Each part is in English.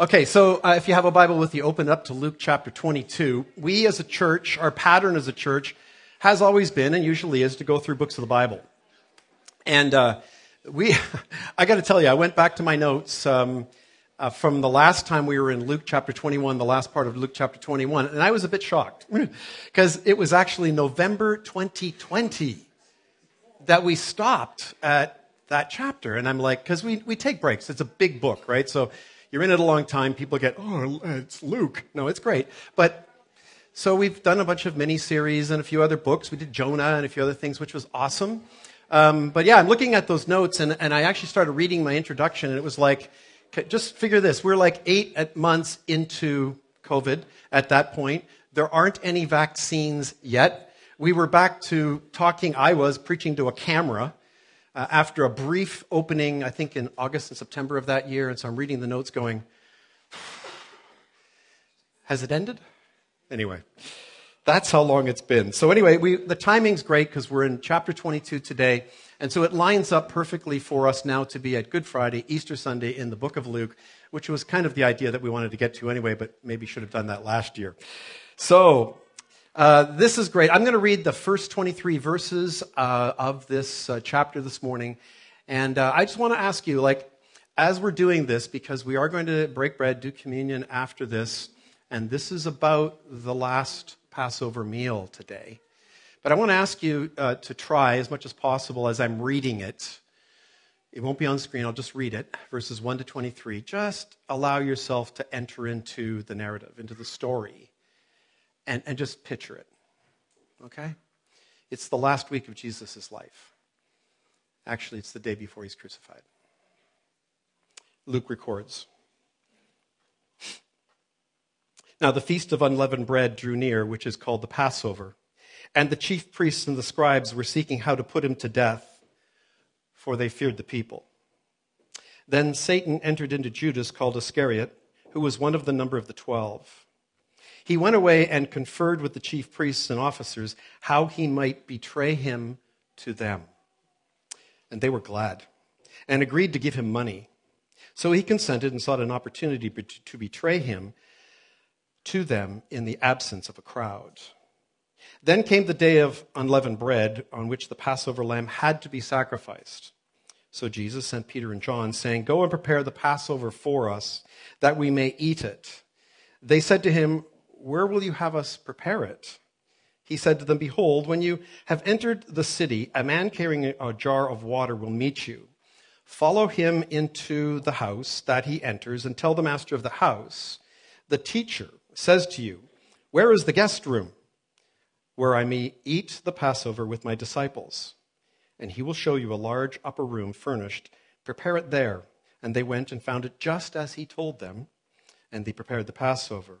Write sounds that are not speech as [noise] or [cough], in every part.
Okay, so uh, if you have a Bible with you, open up to Luke chapter 22. We as a church, our pattern as a church has always been and usually is to go through books of the Bible. And uh, we, [laughs] I got to tell you, I went back to my notes um, uh, from the last time we were in Luke chapter 21, the last part of Luke chapter 21, and I was a bit shocked [laughs] because it was actually November 2020 that we stopped at that chapter. And I'm like, because we, we take breaks. It's a big book, right? So you're in it a long time. People get, oh, it's Luke. No, it's great. But so we've done a bunch of mini series and a few other books. We did Jonah and a few other things, which was awesome. Um, but yeah, I'm looking at those notes and, and I actually started reading my introduction and it was like, just figure this. We're like eight months into COVID at that point. There aren't any vaccines yet. We were back to talking, I was preaching to a camera uh, after a brief opening, I think in August and September of that year. And so I'm reading the notes going, has it ended? Anyway, that's how long it's been. So, anyway, we, the timing's great because we're in chapter 22 today. And so it lines up perfectly for us now to be at Good Friday, Easter Sunday in the book of Luke, which was kind of the idea that we wanted to get to anyway, but maybe should have done that last year. So, uh, this is great. I'm going to read the first 23 verses uh, of this uh, chapter this morning. And uh, I just want to ask you, like, as we're doing this, because we are going to break bread, do communion after this, and this is about the last Passover meal today. But I want to ask you uh, to try as much as possible as I'm reading it. It won't be on screen, I'll just read it, verses 1 to 23. Just allow yourself to enter into the narrative, into the story and, and just picture it. Okay? It's the last week of Jesus' life. Actually, it's the day before he's crucified. Luke records. Now, the feast of unleavened bread drew near, which is called the Passover. And the chief priests and the scribes were seeking how to put him to death, for they feared the people. Then Satan entered into Judas, called Iscariot, who was one of the number of the twelve. He went away and conferred with the chief priests and officers how he might betray him to them. And they were glad and agreed to give him money. So he consented and sought an opportunity to betray him to them in the absence of a crowd. Then came the day of unleavened bread on which the Passover lamb had to be sacrificed. So Jesus sent Peter and John, saying, Go and prepare the Passover for us, that we may eat it. They said to him, where will you have us prepare it? He said to them, Behold, when you have entered the city, a man carrying a jar of water will meet you. Follow him into the house that he enters and tell the master of the house, The teacher says to you, Where is the guest room where I may eat the Passover with my disciples? And he will show you a large upper room furnished. Prepare it there. And they went and found it just as he told them, and they prepared the Passover.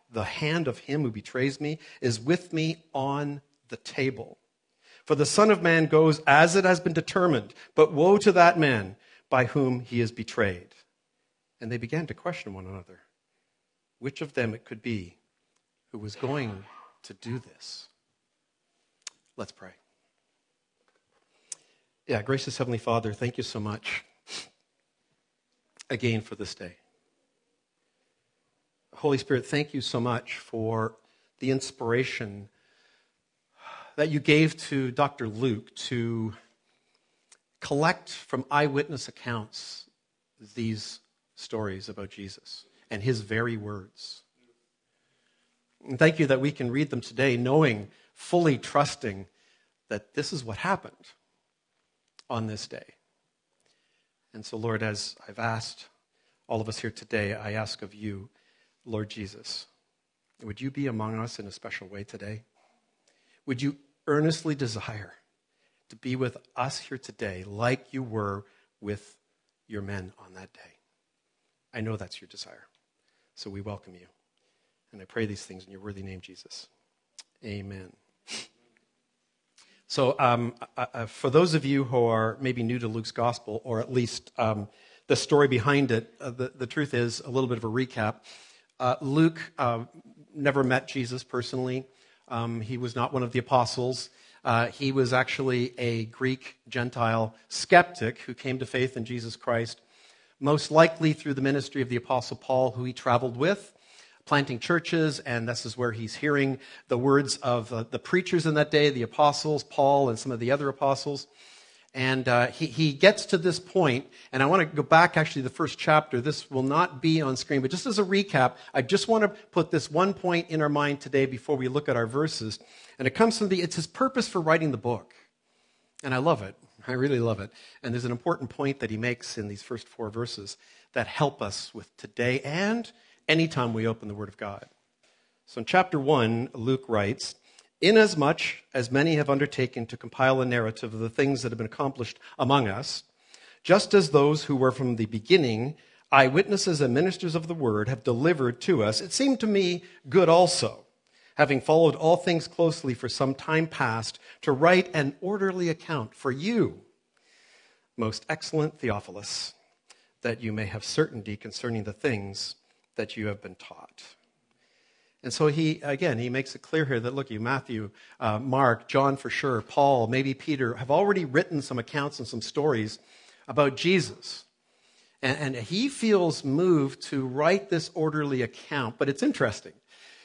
the hand of him who betrays me is with me on the table. For the Son of Man goes as it has been determined, but woe to that man by whom he is betrayed. And they began to question one another which of them it could be who was going to do this. Let's pray. Yeah, gracious Heavenly Father, thank you so much again for this day. Holy Spirit, thank you so much for the inspiration that you gave to Dr. Luke to collect from eyewitness accounts these stories about Jesus and his very words. And thank you that we can read them today knowing, fully trusting that this is what happened on this day. And so, Lord, as I've asked all of us here today, I ask of you, Lord Jesus, would you be among us in a special way today? Would you earnestly desire to be with us here today like you were with your men on that day? I know that's your desire. So we welcome you. And I pray these things in your worthy name, Jesus. Amen. So, um, uh, uh, for those of you who are maybe new to Luke's gospel, or at least um, the story behind it, uh, the, the, truth is a little bit of a recap. Uh, Luke uh, never met Jesus personally, um, he was not one of the apostles. Uh, he was actually a Greek Gentile skeptic who came to faith in Jesus Christ, most likely through the ministry of the Apostle Paul, who he traveled with planting churches, and this is where he's hearing the words of uh, the preachers in that day, the apostles, Paul, and some of the other apostles. And uh, he, he gets to this point, and I want to go back actually to the first chapter. This will not be on screen, but just as a recap, I just want to put this one point in our mind today before we look at our verses. And it comes from the, it's his purpose for writing the book. And I love it. I really love it. And there's an important point that he makes in these first four verses that help us with today and anytime we open the Word of God. So in chapter 1, Luke writes, Inasmuch as many have undertaken to compile a narrative of the things that have been accomplished among us, just as those who were from the beginning eyewitnesses and ministers of the word have delivered to us, it seemed to me good also, having followed all things closely for some time past, to write an orderly account for you, most excellent Theophilus, that you may have certainty concerning the things that you have been taught. And so he, again, he makes it clear here that, look, you, Matthew, uh, Mark, John for sure, Paul, maybe Peter, have already written some accounts and some stories about Jesus. And, and he feels moved to write this orderly account, but it's interesting.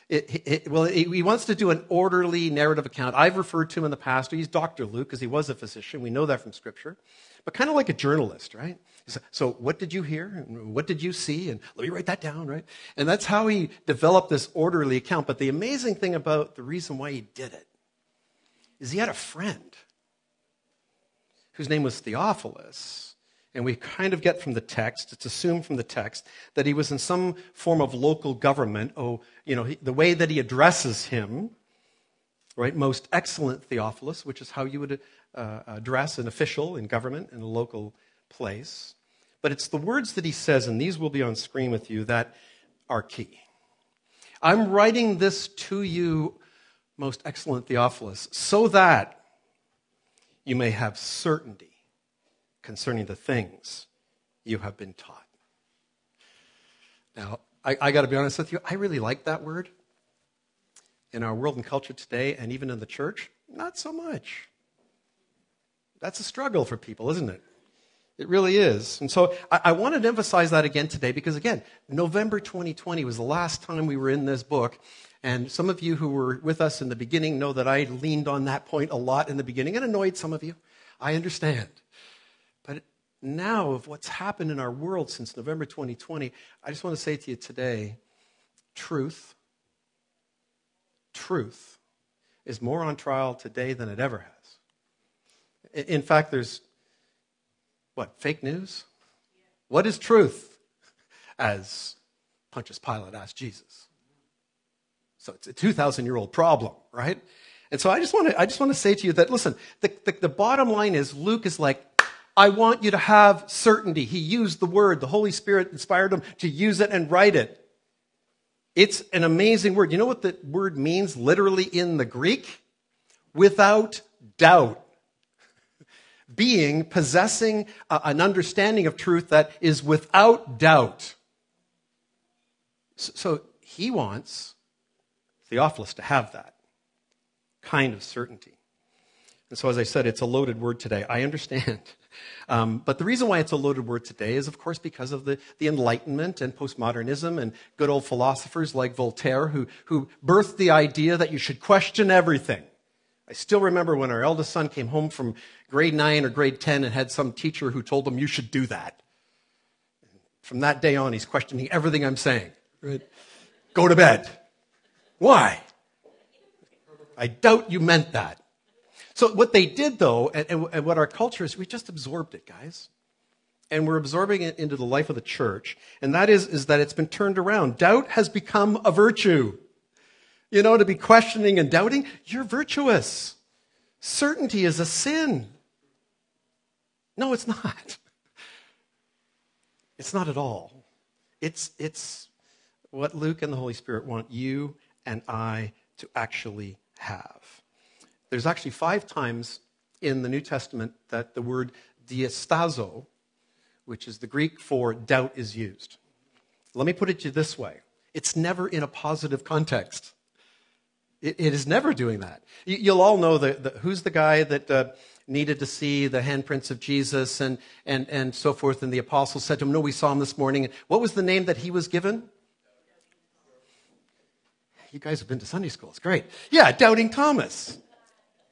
It, it, well, he wants to do an orderly narrative account. I've referred to him in the past. He's Dr. Luke because he was a physician. We know that from Scripture. But kind of like a journalist, right? So, what did you hear? what did you see? And let me write that down, right? And that's how he developed this orderly account. But the amazing thing about the reason why he did it is he had a friend whose name was Theophilus. And we kind of get from the text, it's assumed from the text, that he was in some form of local government. Oh, you know, he, the way that he addresses him, right? Most excellent Theophilus, which is how you would uh, address an official in government in a local place. But it's the words that he says, and these will be on screen with you, that are key. I'm writing this to you, most excellent Theophilus, so that you may have certainty concerning the things you have been taught. Now, I, I got to be honest with you, I really like that word. In our world and culture today, and even in the church, not so much. That's a struggle for people, isn't it? It really is. And so I, I, wanted to emphasize that again today because, again, November 2020 was the last time we were in this book. And some of you who were with us in the beginning know that I leaned on that point a lot in the beginning and annoyed some of you. I understand. But now, of what's happened in our world since November 2020, I just want to say to you today truth, truth is more on trial today than it ever has. In fact, there's what, fake news? What is truth? As Pontius Pilate asked Jesus. So it's a 2,000 year old problem, right? And so I just want to, I just want to say to you that, listen, the, the, the bottom line is Luke is like, I want you to have certainty. He used the word. The Holy Spirit inspired him to use it and write it. It's an amazing word. You know what the word means literally in the Greek? Without doubt. Being, possessing an understanding of truth that is without doubt. So he wants Theophilus to have that kind of certainty. And so, as I said, it's a loaded word today. I understand. [laughs] Um, but the reason why it's a loaded word today is, of course, because of the, the Enlightenment and postmodernism and good old philosophers like Voltaire who, who birthed the idea that you should question everything. I still remember when our eldest son came home from grade 9 or grade 10 and had some teacher who told him, You should do that. From that day on, he's questioning everything I'm saying. Right? Go to bed. Why? I doubt you meant that. So, what they did, though, and, and, and what our culture is, we just absorbed it, guys. And we're absorbing it into the life of the church. And that is, is that it's been turned around. Doubt has become a virtue. You know, to be questioning and doubting, you're virtuous. Certainty is a sin. No, it's not. It's not at all. It's, it's what Luke and the Holy Spirit want you and I to actually have. There's actually five times in the New Testament that the word distazo, which is the Greek for doubt, is used. Let me put it to you this way it's never in a positive context. It, it is never doing that. You, will all know the, the, who's the guy that uh, needed to see the handprints of Jesus and, and, and so forth, and the apostles said to him, No, we saw him this morning. What was the name that he was given? You guys have been to Sunday school. It's great. Yeah, Doubting Thomas.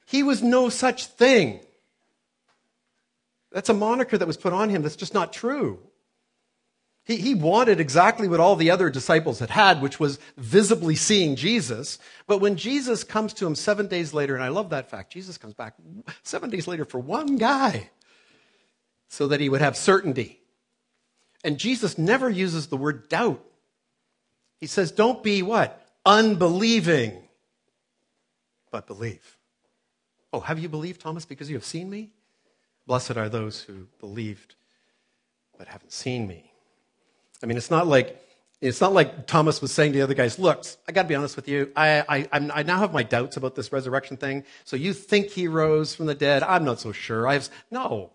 He was no such thing. That's a moniker that was put on him that's just not true. He, he wanted exactly what all the other disciples had had, which was visibly seeing Jesus. But when Jesus comes to him seven days later, and I love that fact, Jesus comes back seven days later for one guy so that he would have certainty. And Jesus never uses the word doubt. He says, don't be what? Unbelieving, but believe. Oh, have you believed, Thomas, because you have seen me? Blessed are those who believed but haven't seen me. I mean, it's not like it's not like Thomas was saying to the other guys, look, I got to be honest with you. I, I, I, now have my doubts about this resurrection thing. So you think he rose from the dead? I'm not so sure. I have, no.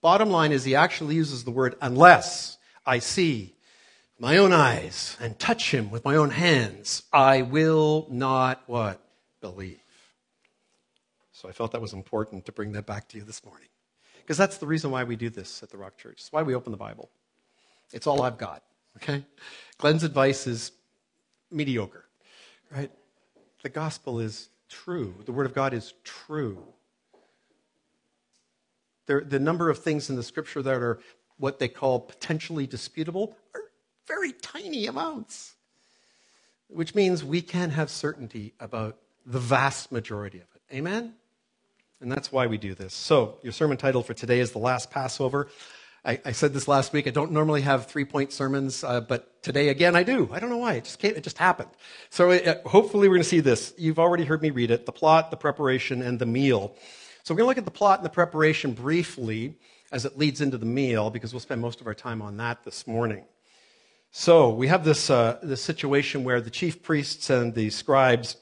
Bottom line is he actually uses the word unless I see my own eyes and touch him with my own hands, I will not what? Believe. So I felt that was important to bring that back to you this morning. Because that's the reason why we do this at the Rock Church. It's why we open the Bible. It's all I've got, okay? Glenn's advice is mediocre, right? The gospel is true. The Word of God is true. There, the number of things in the scripture that are what they call potentially disputable are very tiny amounts, which means we can have certainty about the vast majority of it. Amen? And that's why we do this. So, your sermon title for today is The Last Passover. I, I said this last week. I don't normally have three point sermons, uh, but today again I do. I don't know why. It just, came, it just happened. So, uh, hopefully, we're going to see this. You've already heard me read it the plot, the preparation, and the meal. So, we're going to look at the plot and the preparation briefly as it leads into the meal because we'll spend most of our time on that this morning. So, we have this, uh, this situation where the chief priests and the scribes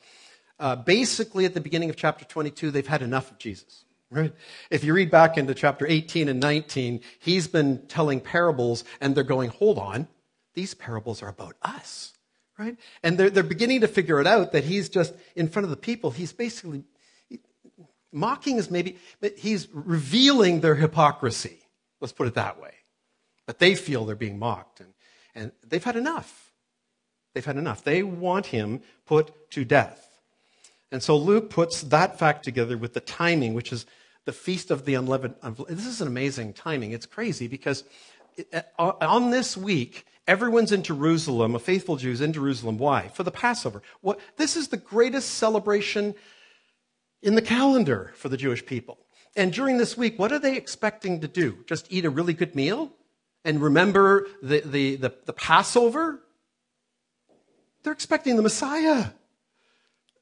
uh, basically, at the beginning of chapter 22, they've had enough of Jesus. Right? If you read back into chapter 18 and 19, he's been telling parables, and they're going, hold on, these parables are about us. Right? And they're, they're beginning to figure it out that he's just in front of the people, he's basically mocking is maybe, but he's revealing their hypocrisy. Let's put it that way. But they feel they're being mocked, and, and they've had enough. They've had enough. They want him put to death. And so Luke puts that fact together with the timing, which is the feast of the unleavened. This is an amazing timing. It's crazy because uh, uh, on this week, everyone's in Jerusalem, a faithful Jews in Jerusalem. Why? For the Passover. What, this is the greatest celebration in the calendar for the Jewish people. And during this week, what are they expecting to do? Just eat a really good meal and remember the, the, the, the Passover? They're expecting the Messiah.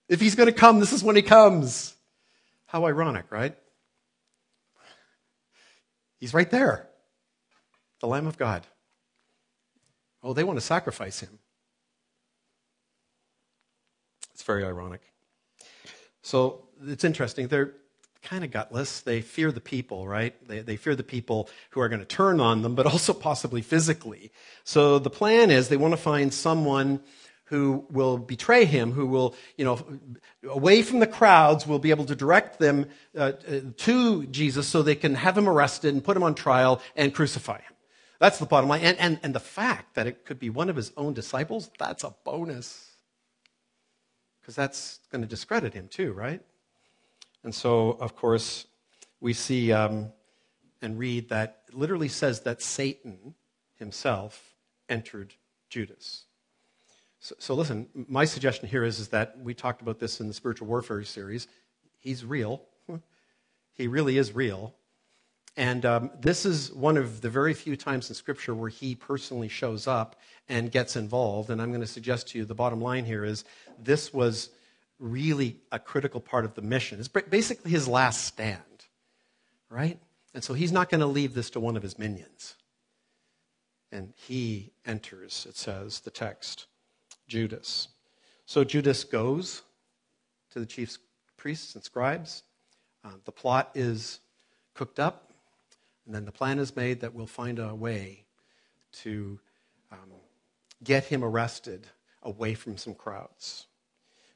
If he's going to come, this is when he comes. How ironic, right? He's right there, the Lamb of God. Oh, they want to sacrifice him. It's very ironic. So it's interesting. They're kind of gutless. They fear the people, right? They, they fear the people who are going to turn on them, but also possibly physically. So the plan is they want to find someone who will betray him, who will, you know, away from the crowds, will be able to direct them uh, to Jesus so they can have him arrested and put him on trial and crucify him. That's the bottom line. And, and, and the fact that it could be one of his own disciples, that's a bonus. Because that's going to discredit him too, right? And so, of course, we see um, and read that it literally says that Satan himself entered Judas. So, so, listen, my suggestion here is, is that we talked about this in the spiritual warfare series. He's real. [laughs] He really is real. And um, this is one of the very few times in Scripture where he personally shows up and gets involved. And I'm going to suggest to you the bottom line here is this was really a critical part of the mission. It's basically his last stand, right? And so he's not going to leave this to one of his minions. And he enters, it says, the text, Judas. So Judas goes to the chief priests and scribes. Uh, the plot is cooked up, and then the plan is made that we'll find a way to um, get him arrested away from some crowds.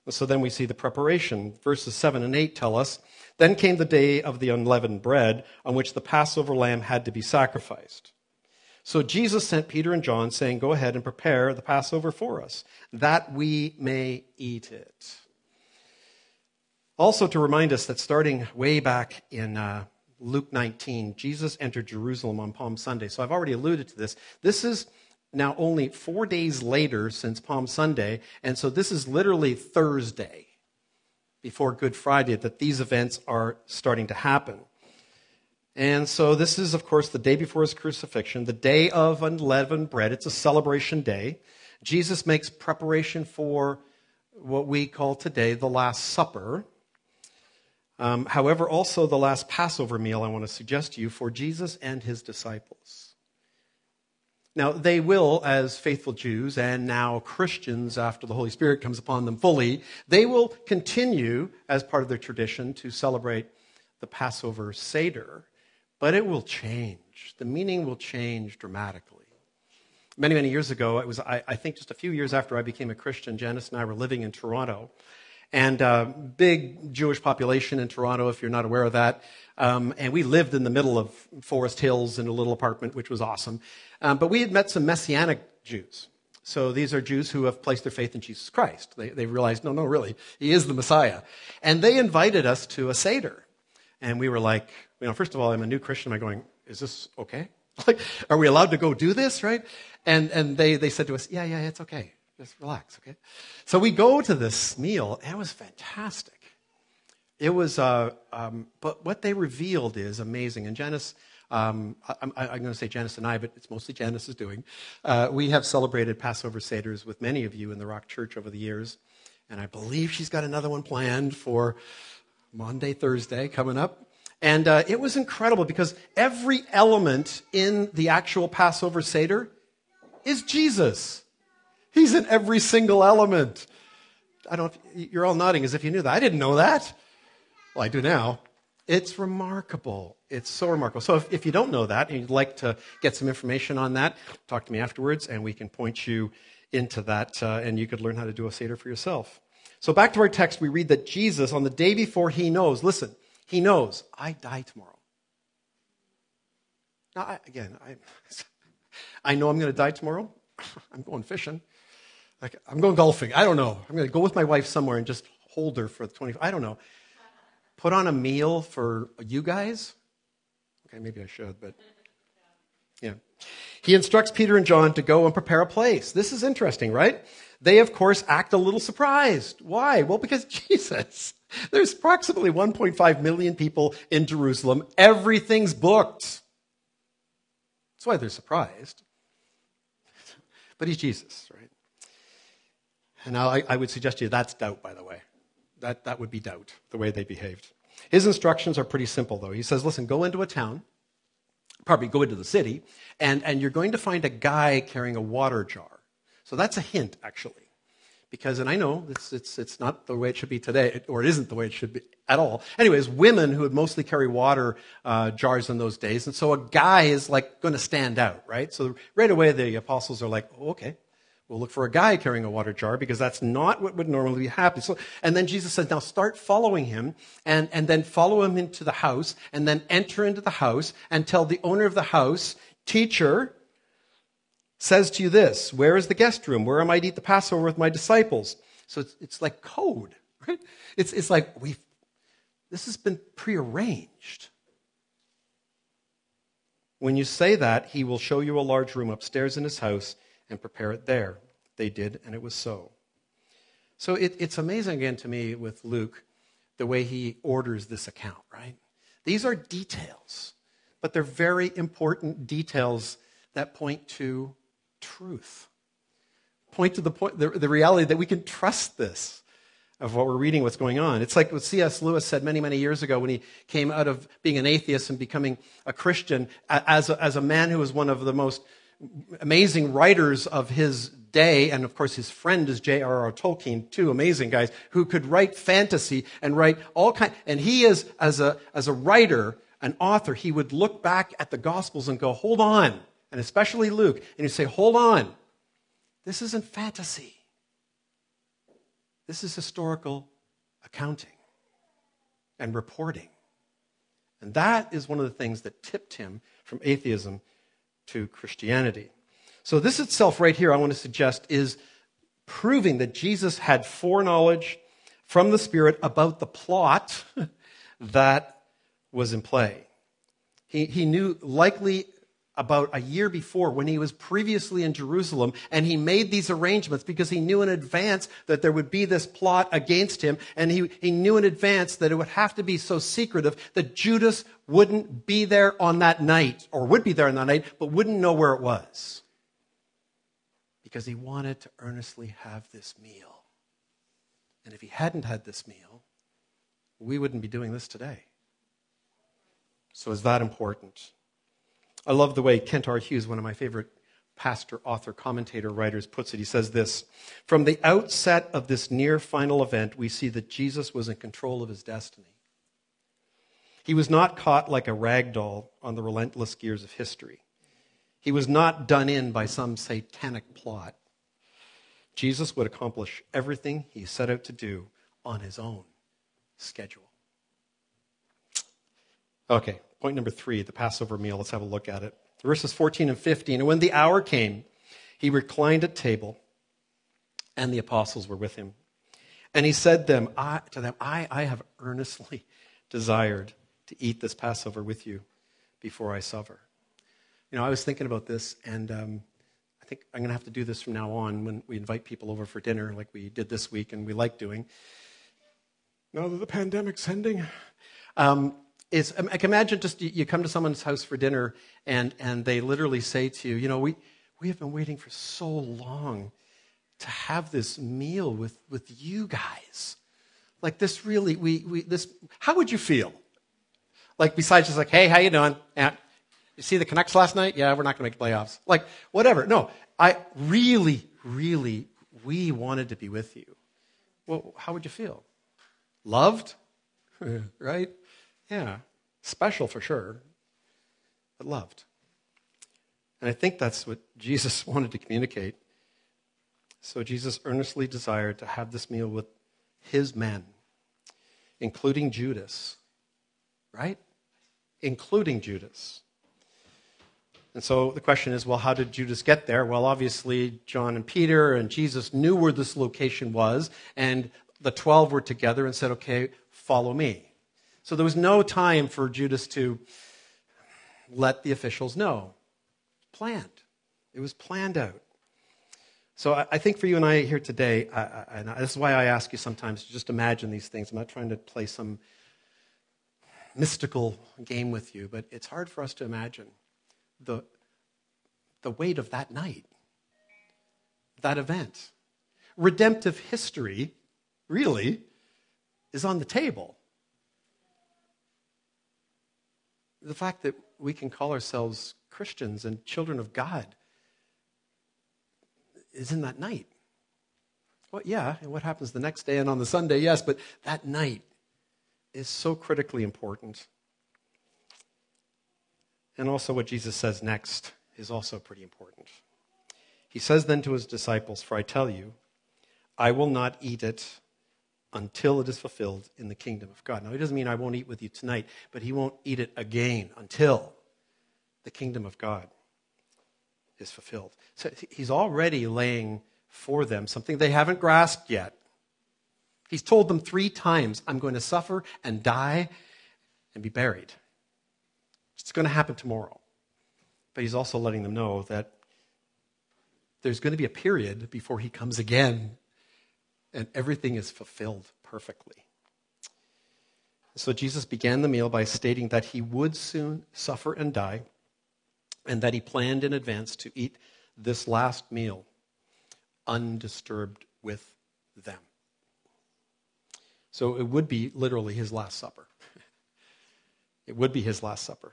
So then we see the preparation. Verses 7 and 8 tell us Then came the day of the unleavened bread, on which the Passover lamb had to be sacrificed. So Jesus sent Peter and John, saying, Go ahead and prepare the Passover for us, that we may eat it. Also, to remind us that starting way back in uh, Luke 19, Jesus entered Jerusalem on Palm Sunday. So I've already alluded to this. This is now only four days later since Palm Sunday, and so this is literally Thursday before Good Friday that these events are starting to happen. And so this is, of course, the day before his crucifixion, the day of unleavened bread. It's a celebration day. Jesus makes preparation for what we call today the Last Supper. Um, however, also the last Passover meal I want to suggest to you for Jesus and his disciples. Now, they will, as faithful Jews and now Christians after the Holy Spirit comes upon them fully, they will continue, as part of their tradition, to celebrate the Passover Seder, but it will change. The meaning will change dramatically. Many, many years ago, it was, I, I think just a few years after I became a Christian, Janice and I were living in Toronto. And uh, big Jewish population in Toronto, if you're not aware of that. Um, and we lived in the middle of Forest Hills in a little apartment, which was awesome. Um, but we had met some Messianic Jews. So these are Jews who have placed their faith in Jesus Christ. They, they realized, no, no, really, he is the Messiah. And they invited us to a Seder. And we were like, you know, first of all, I'm a new Christian. Am I'm going, is this okay? [laughs] Like, are we allowed to go do this, right? And, and they, they said to us, yeah, yeah, it's okay. Just relax, okay? So we go to this meal, and it was fantastic. It was, uh, um, but what they revealed is amazing. And Janice, um, I, am going to say Janice and I, but it's mostly Janice is doing. Uh, we have celebrated Passover Seders with many of you in the Rock Church over the years. And I believe she's got another one planned for Monday, Thursday coming up. And uh, it was incredible because every element in the actual Passover Seder is Jesus. He's in every single element. I don't, you're all nodding as if you knew that. I didn't know that. Well, I do now. It's remarkable. It's so remarkable. So if, if you don't know that and you'd like to get some information on that, talk to me afterwards and we can point you into that uh, and you could learn how to do a Seder for yourself. So back to our text, we read that Jesus, on the day before he knows, listen, he knows, I die tomorrow. Now, I, again, I, [laughs] I know I'm going to die tomorrow. [laughs] I'm going fishing. Like, I'm going golfing. I don't know. I'm going to go with my wife somewhere and just hold her for 20. I don't know put on a meal for you guys? Okay, maybe I should, but yeah. He instructs Peter and John to go and prepare a place. This is interesting, right? They, of course, act a little surprised. Why? Well, because [laughs] Jesus. There's approximately 1.5 million people in Jerusalem. Everything's booked. That's why they're surprised. But he's Jesus, right? And I, I would suggest to you that's doubt, by the way that, that would be doubt, the way they behaved. His instructions are pretty simple, though. He says, listen, go into a town, probably go into the city, and, and you're going to find a guy carrying a water jar. So that's a hint, actually. Because, and I know it's, it's, it's not the way it should be today, or it isn't the way it should be at all. Anyways, women who would mostly carry water uh, jars in those days, and so a guy is like going to stand out, right? So right away the apostles are like, oh, okay, We'll look for a guy carrying a water jar because that's not what would normally be happen. So, and then Jesus says, now start following him and, and then follow him into the house and then enter into the house and tell the owner of the house, teacher says to you this, where is the guest room? Where am I to eat the Passover with my disciples? So it's, it's like code, [laughs] right? It's, it's like we've, this has been prearranged. When you say that, he will show you a large room upstairs in his house and prepare it there. They did, and it was so. So it, it's amazing again to me with Luke the way he orders this account, right? These are details, but they're very important details that point to truth. Point to the, point, the, the reality that we can trust this of what we're reading, what's going on. It's like what C.S. Lewis said many, many years ago when he came out of being an atheist and becoming a Christian as a, as a man who was one of the most amazing writers of his day, and of course his friend is J.R.R. Tolkien, two amazing guys who could write fantasy and write all kind. And he is as a as a writer, an author, he would look back at the Gospels and go, "Hold on," and especially Luke, and he'd say, "Hold on, this isn't fantasy. This is historical accounting and reporting." And that is one of the things that tipped him from atheism to Christianity. So, this itself, right here, I want to suggest, is proving that Jesus had foreknowledge from the Spirit about the plot [laughs] that was in play. He, he knew likely about a year before when he was previously in Jerusalem, and he made these arrangements because he knew in advance that there would be this plot against him, and he, he knew in advance that it would have to be so secretive that Judas wouldn't be there on that night, or would be there on that night, but wouldn't know where it was. Because he wanted to earnestly have this meal. And if he hadn't had this meal, we wouldn't be doing this today. So, is that important? I love the way Kent R. Hughes, one of my favorite pastor, author, commentator, writers, puts it. He says this From the outset of this near final event, we see that Jesus was in control of his destiny. He was not caught like a rag doll on the relentless gears of history. He was not done in by some satanic plot. Jesus would accomplish everything he set out to do on his own schedule. Okay, Point number three, the Passover meal. Let's have a look at it. Verses 14 and 15. And when the hour came, he reclined at table, and the apostles were with him. And he said them, I, to them, I, I have earnestly [laughs] desired to eat this Passover with you before I suffer. You know, I was thinking about this, and um, I think I'm going to have to do this from now on when we invite people over for dinner, like we did this week and we like doing. Now that the pandemic's ending, um, is um, I can imagine just you come to someone's house for dinner and, and they literally say to you, you know, we, we have been waiting for so long to have this meal with, with you guys. Like this really, we, we, this, how would you feel? Like besides just like, hey, how you doing? Yeah. You see the Canucks last night? Yeah, we're not going to make the playoffs. Like, whatever. No, I really, really, we wanted to be with you. Well, how would you feel? Loved? [laughs] right? Yeah, special for sure, but loved. And I think that's what Jesus [laughs] wanted to communicate. So Jesus earnestly desired to have this meal with his men, including Judas, right? Including Judas. And so the question is well, how did Judas get there? Well, obviously, John and Peter and Jesus knew where this location was, and the 12 were together and said, okay, follow me. So there was no time for Judas to let the officials know. Planned. It was planned out. So I think for you and I here today, I, I, and this is why I ask you sometimes to just imagine these things. I'm not trying to play some mystical game with you, but it's hard for us to imagine the, the weight of that night, that event. Redemptive history, really, is on the table. The fact that we can call ourselves Christians and children of God is in that night. Well, yeah, and what happens the next day and on the Sunday, yes, but that night is so critically important. And also, what Jesus says next is also pretty important. He says then to his disciples, For I tell you, I will not eat it until it is fulfilled in the kingdom of God. Now, he doesn't mean I won't eat with you tonight, but he won't eat it again until the kingdom of God is fulfilled. So he's already laying for them something they haven't grasped yet. He's told them three times, I'm going to suffer and die and be buried. It's going to happen tomorrow. But he's also letting them know that there's going to be a period before he comes again and everything is fulfilled perfectly. So Jesus began the meal by stating that he would soon suffer and die, and that he planned in advance to eat this last meal undisturbed with them. So it would be literally his last supper. [laughs] it would be his last supper.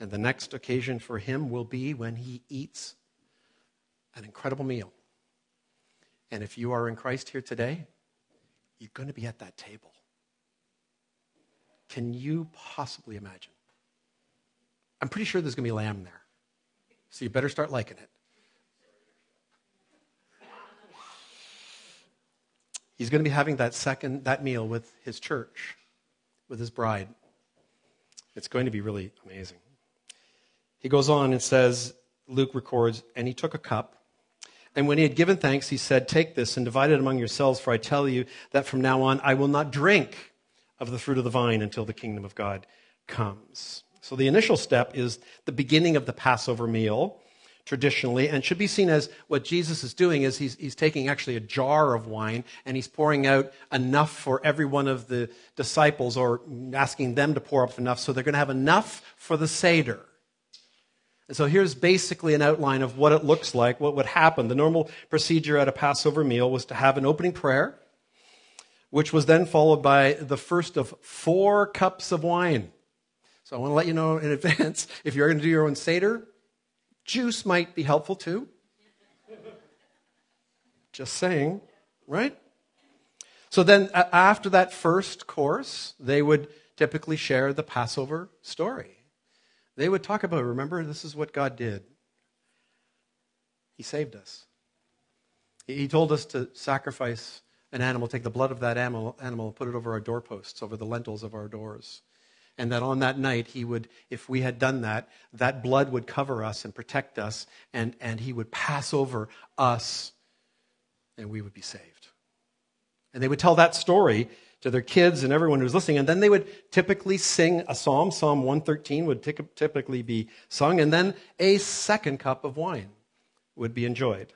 And the next occasion for him will be when he eats an incredible meal. And if you are in Christ here today, you're going to be at that table. Can you possibly imagine? I'm pretty sure there's going to be lamb there. So you better start liking it. He's going to be having that second that meal with his church, with his bride. It's going to be really amazing. He goes on and says, Luke records, and he took a cup. And when he had given thanks, he said, Take this and divide it among yourselves, for I tell you that from now on I will not drink of the fruit of the vine until the kingdom of God comes. So the initial step is the beginning of the Passover meal traditionally and should be seen as what Jesus is doing is he's, he's taking actually a jar of wine and he's pouring out enough for every one of the disciples or asking them to pour up enough so they're going to have enough for the Seder. And so here's basically an outline of what it looks like, what would happen. The normal procedure at a Passover meal was to have an opening prayer, which was then followed by the first of four cups of wine. So I want to let you know in advance [laughs] if you're going to do your own Seder, juice might be helpful too. Just saying, right? So then after that first course, they would typically share the Passover story. They would talk about, remember, this is what God did. He saved us. He told us to sacrifice an animal, take the blood of that animal, animal put it over our doorposts, over the lintels of our doors. And that on that night, he would, if we had done that, that blood would cover us and protect us, and, and he would pass over us, and we would be saved. And they would tell that story to their kids and everyone who's listening, and then they would typically sing a psalm. Psalm 113 would typically be sung, and then a second cup of wine would be enjoyed.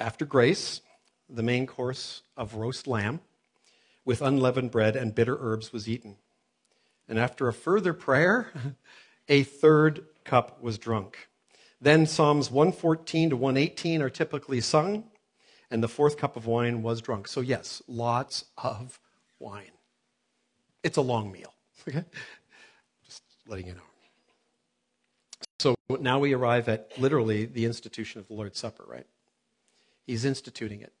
After grace, the main course of roast lamb with unleavened bread and bitter herbs was eaten. And after a further prayer, [laughs] a third cup was drunk. Then Psalms 114 to 118 are typically sung, and the fourth cup of wine was drunk. So, yes, lots of wine. It's a long meal. [laughs] Okay? Just letting you know. So now we arrive at literally the institution of the Lord's Supper, right? He's instituting it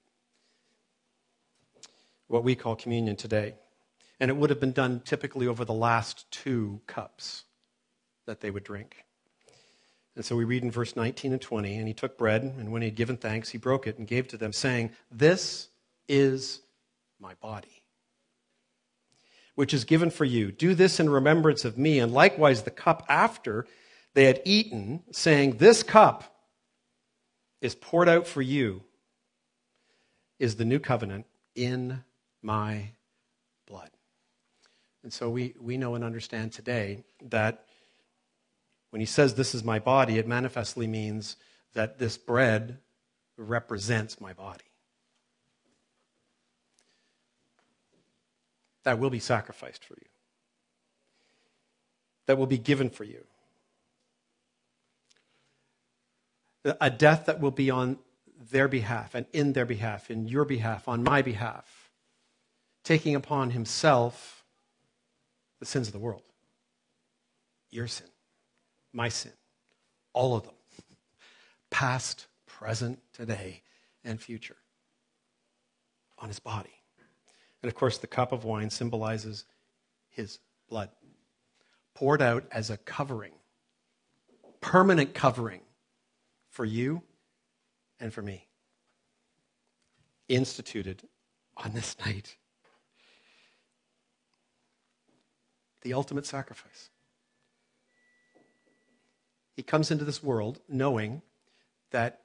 what we call communion today. And it would have been done typically over the last two cups that they would drink. And so we read in verse 19 and 20, and he took bread, and when he had given thanks, he broke it and gave to them, saying, This is my body, which is given for you. Do this in remembrance of me. And likewise, the cup after they had eaten, saying, This cup is poured out for you, is the new covenant in my blood. And so we, we know and understand today that when he says, This is my body, it manifestly means that this bread represents my body. That will be sacrificed for you, that will be given for you. A death that will be on their behalf and in their behalf, in your behalf, on my behalf taking upon himself the sins of the world. Your sin, my sin, all of them, past, present, today, and future, on his body. And of course, the cup of wine symbolizes his blood, poured out as a covering, permanent covering for you and for me, instituted on this [laughs] night. The ultimate sacrifice. He comes into this world knowing that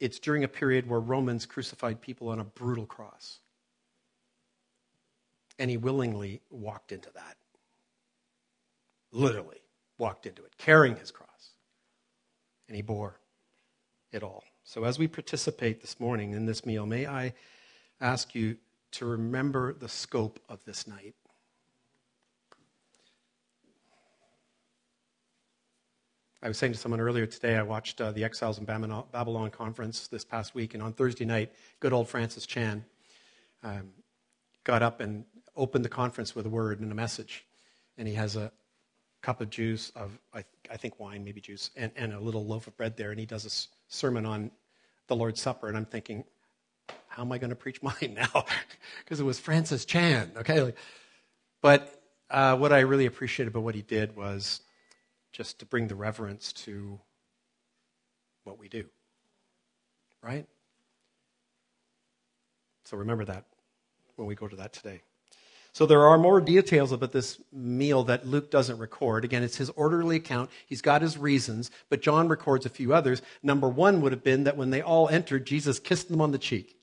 it's during a period where Romans crucified people on a brutal cross. And he willingly walked into that. Literally walked into it, carrying his cross. And he bore it all. So as we participate this morning in this meal, may I ask you to remember the scope of this night. I was saying to someone earlier today, I watched uh, the Exiles in Babylon conference this past week, and on Thursday night, good old Francis Chan um, got up and opened the conference with a word and a message. And he has a cup of juice, of I, I think wine, maybe juice, and, and a little loaf of bread there, and he does a sermon on the Lord's Supper. And I'm thinking, how am I going to preach [laughs] mine now? Because it was Francis Chan, okay? Like, but uh, what I really appreciated about what he did was just to bring the reverence to what we do. Right? So remember that when we go to that today. So there are more details about this meal that Luke doesn't record. Again, it's his orderly account. He's got his reasons, but John records a few others. Number one would have been that when they all entered, Jesus kissed them on the cheek.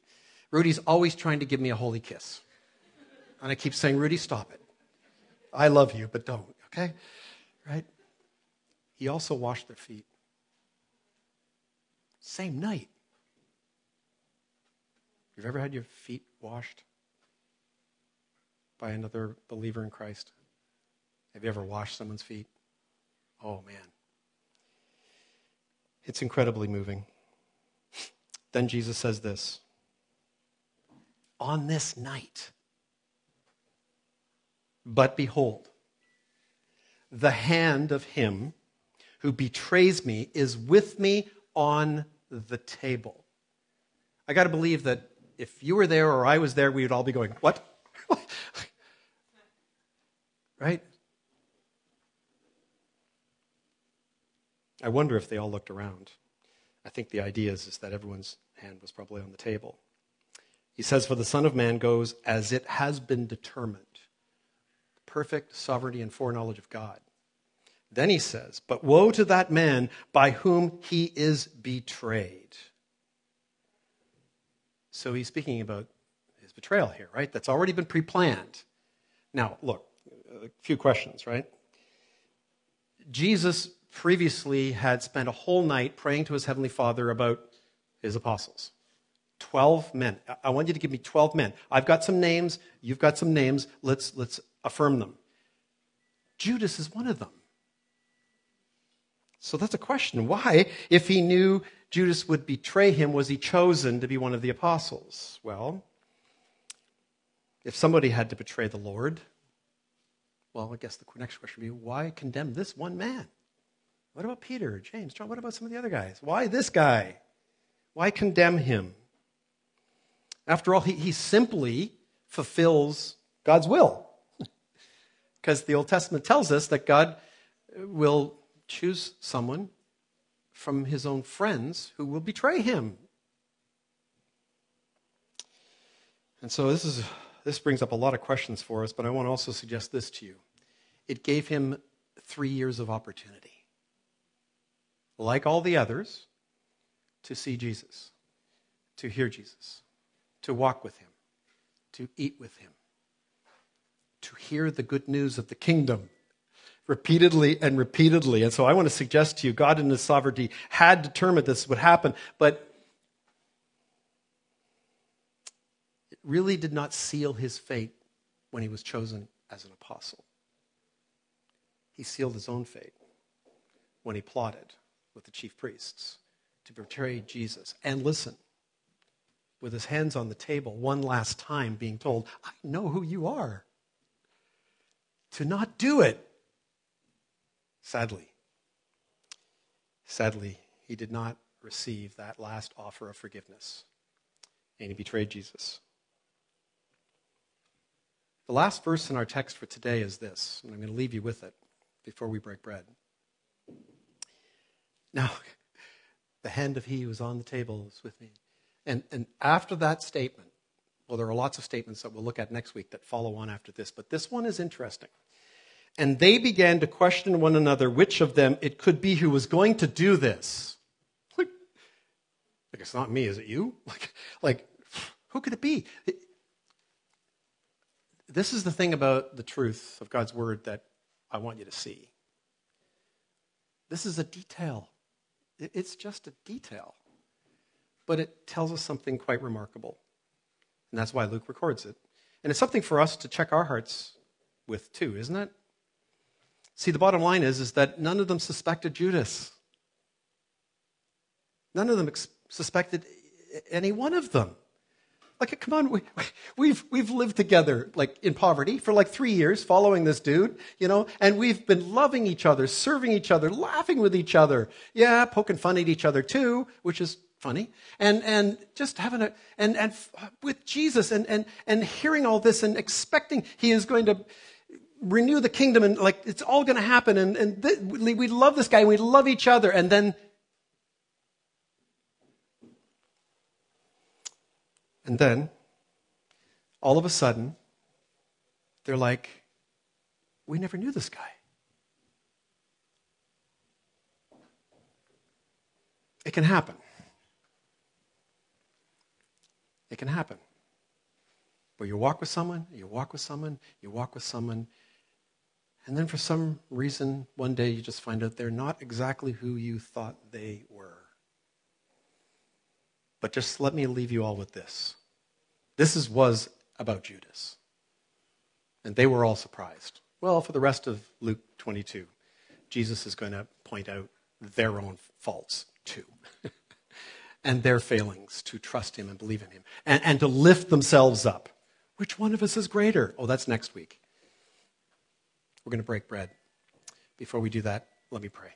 Rudy's always trying to give me a holy kiss. And I keep saying, Rudy, stop it. I love you, but don't, okay? Right? He also washed their feet. Same night. You've ever had your feet washed by another believer in Christ? Have you ever washed someone's feet? Oh, man. It's incredibly moving. Then Jesus says this On this night, but behold, the hand of him who betrays me is with me on the table. I got to believe that if you were there or I was there, we would all be going, What? [laughs] right? I wonder if they all looked around. I think the idea is, is that everyone's hand was probably on the table. He says, For the Son of Man goes as it has been determined. Perfect sovereignty and foreknowledge of God. Then he says, But woe to that man by whom he is betrayed. So he's speaking about his betrayal here, right? That's already been pre planned. Now, look, a few questions, right? Jesus previously had spent a whole night praying to his heavenly Father about his apostles. 12 men. I want you to give me 12 men. I've got some names, you've got some names. Let's, let's affirm them. Judas is one of them. So that's a question. Why, if he knew Judas would betray him, was he chosen to be one of the apostles? Well, if somebody had to betray the Lord, well, I guess the next question would be why condemn this one man? What about Peter, James, John? What about some of the other guys? Why this guy? Why condemn him? After all, he, he simply fulfills God's will. [laughs] because the Old Testament tells us that God will choose someone from his own friends who will betray him. And so this is this brings up a lot of questions for us, but I want to also suggest this to you. It gave him 3 years of opportunity. Like all the others, to see Jesus, to hear Jesus, to walk with him, to eat with him, to hear the good news of the kingdom repeatedly and repeatedly. And so I want to suggest to you, God in His sovereignty had determined this would happen, but it really did not seal his fate when he was chosen as an apostle. He sealed his own fate when he plotted with the chief priests to betray Jesus. And listen, with his hands on the table, one last time being told, I know who you are. To not do it Sadly, sadly, he did not receive that last offer of forgiveness, and he betrayed Jesus. The last verse in our text for today is this, and I'm going to leave you with it before we break bread. Now, [laughs] the hand of he who was on the table is with me. And, and after that statement, well, there are lots of statements that we'll look at next week that follow on after this, but this one is interesting. And they began to question one another which of them it could be who was going to do this. Like, like it's not me, is it you? [laughs] Like, like who could it be? This is the thing about the truth of God's word that I want you to see. This is a detail. It's just a detail. But it tells us something quite remarkable. And that's why Luke records it. And it's something for us to check our hearts with too, isn't it? See, the bottom line is, is that none of them suspected Judas. None of them ex- suspected any one of them. Like, come on, we, we've, we've lived together, like, in poverty for like three years, following this dude, you know, and we've been loving each other, serving each other, laughing with each other. Yeah, poking fun at each other too, which is funny. And, and just having a, and, and with Jesus and, and, and hearing all this and expecting he is going to renew the kingdom and like, it's all going to happen. And, and th- we love this guy and we love each other. And then And then, all of a sudden, they're like, we never knew this guy. It can happen. It can happen. Where you walk with someone, you walk with someone, you walk with someone, and then for some reason, one day you just find out they're not exactly who you thought they were. But just let me leave you all with this. This is, was about Judas. And they were all surprised. Well, for the rest of Luke 22, Jesus is going to point out their own faults too. [laughs] and their failings to trust him and believe in him and, and to lift themselves up. Which one of us is greater? Oh, that's next week. We're going to break bread. Before we do that, let me pray.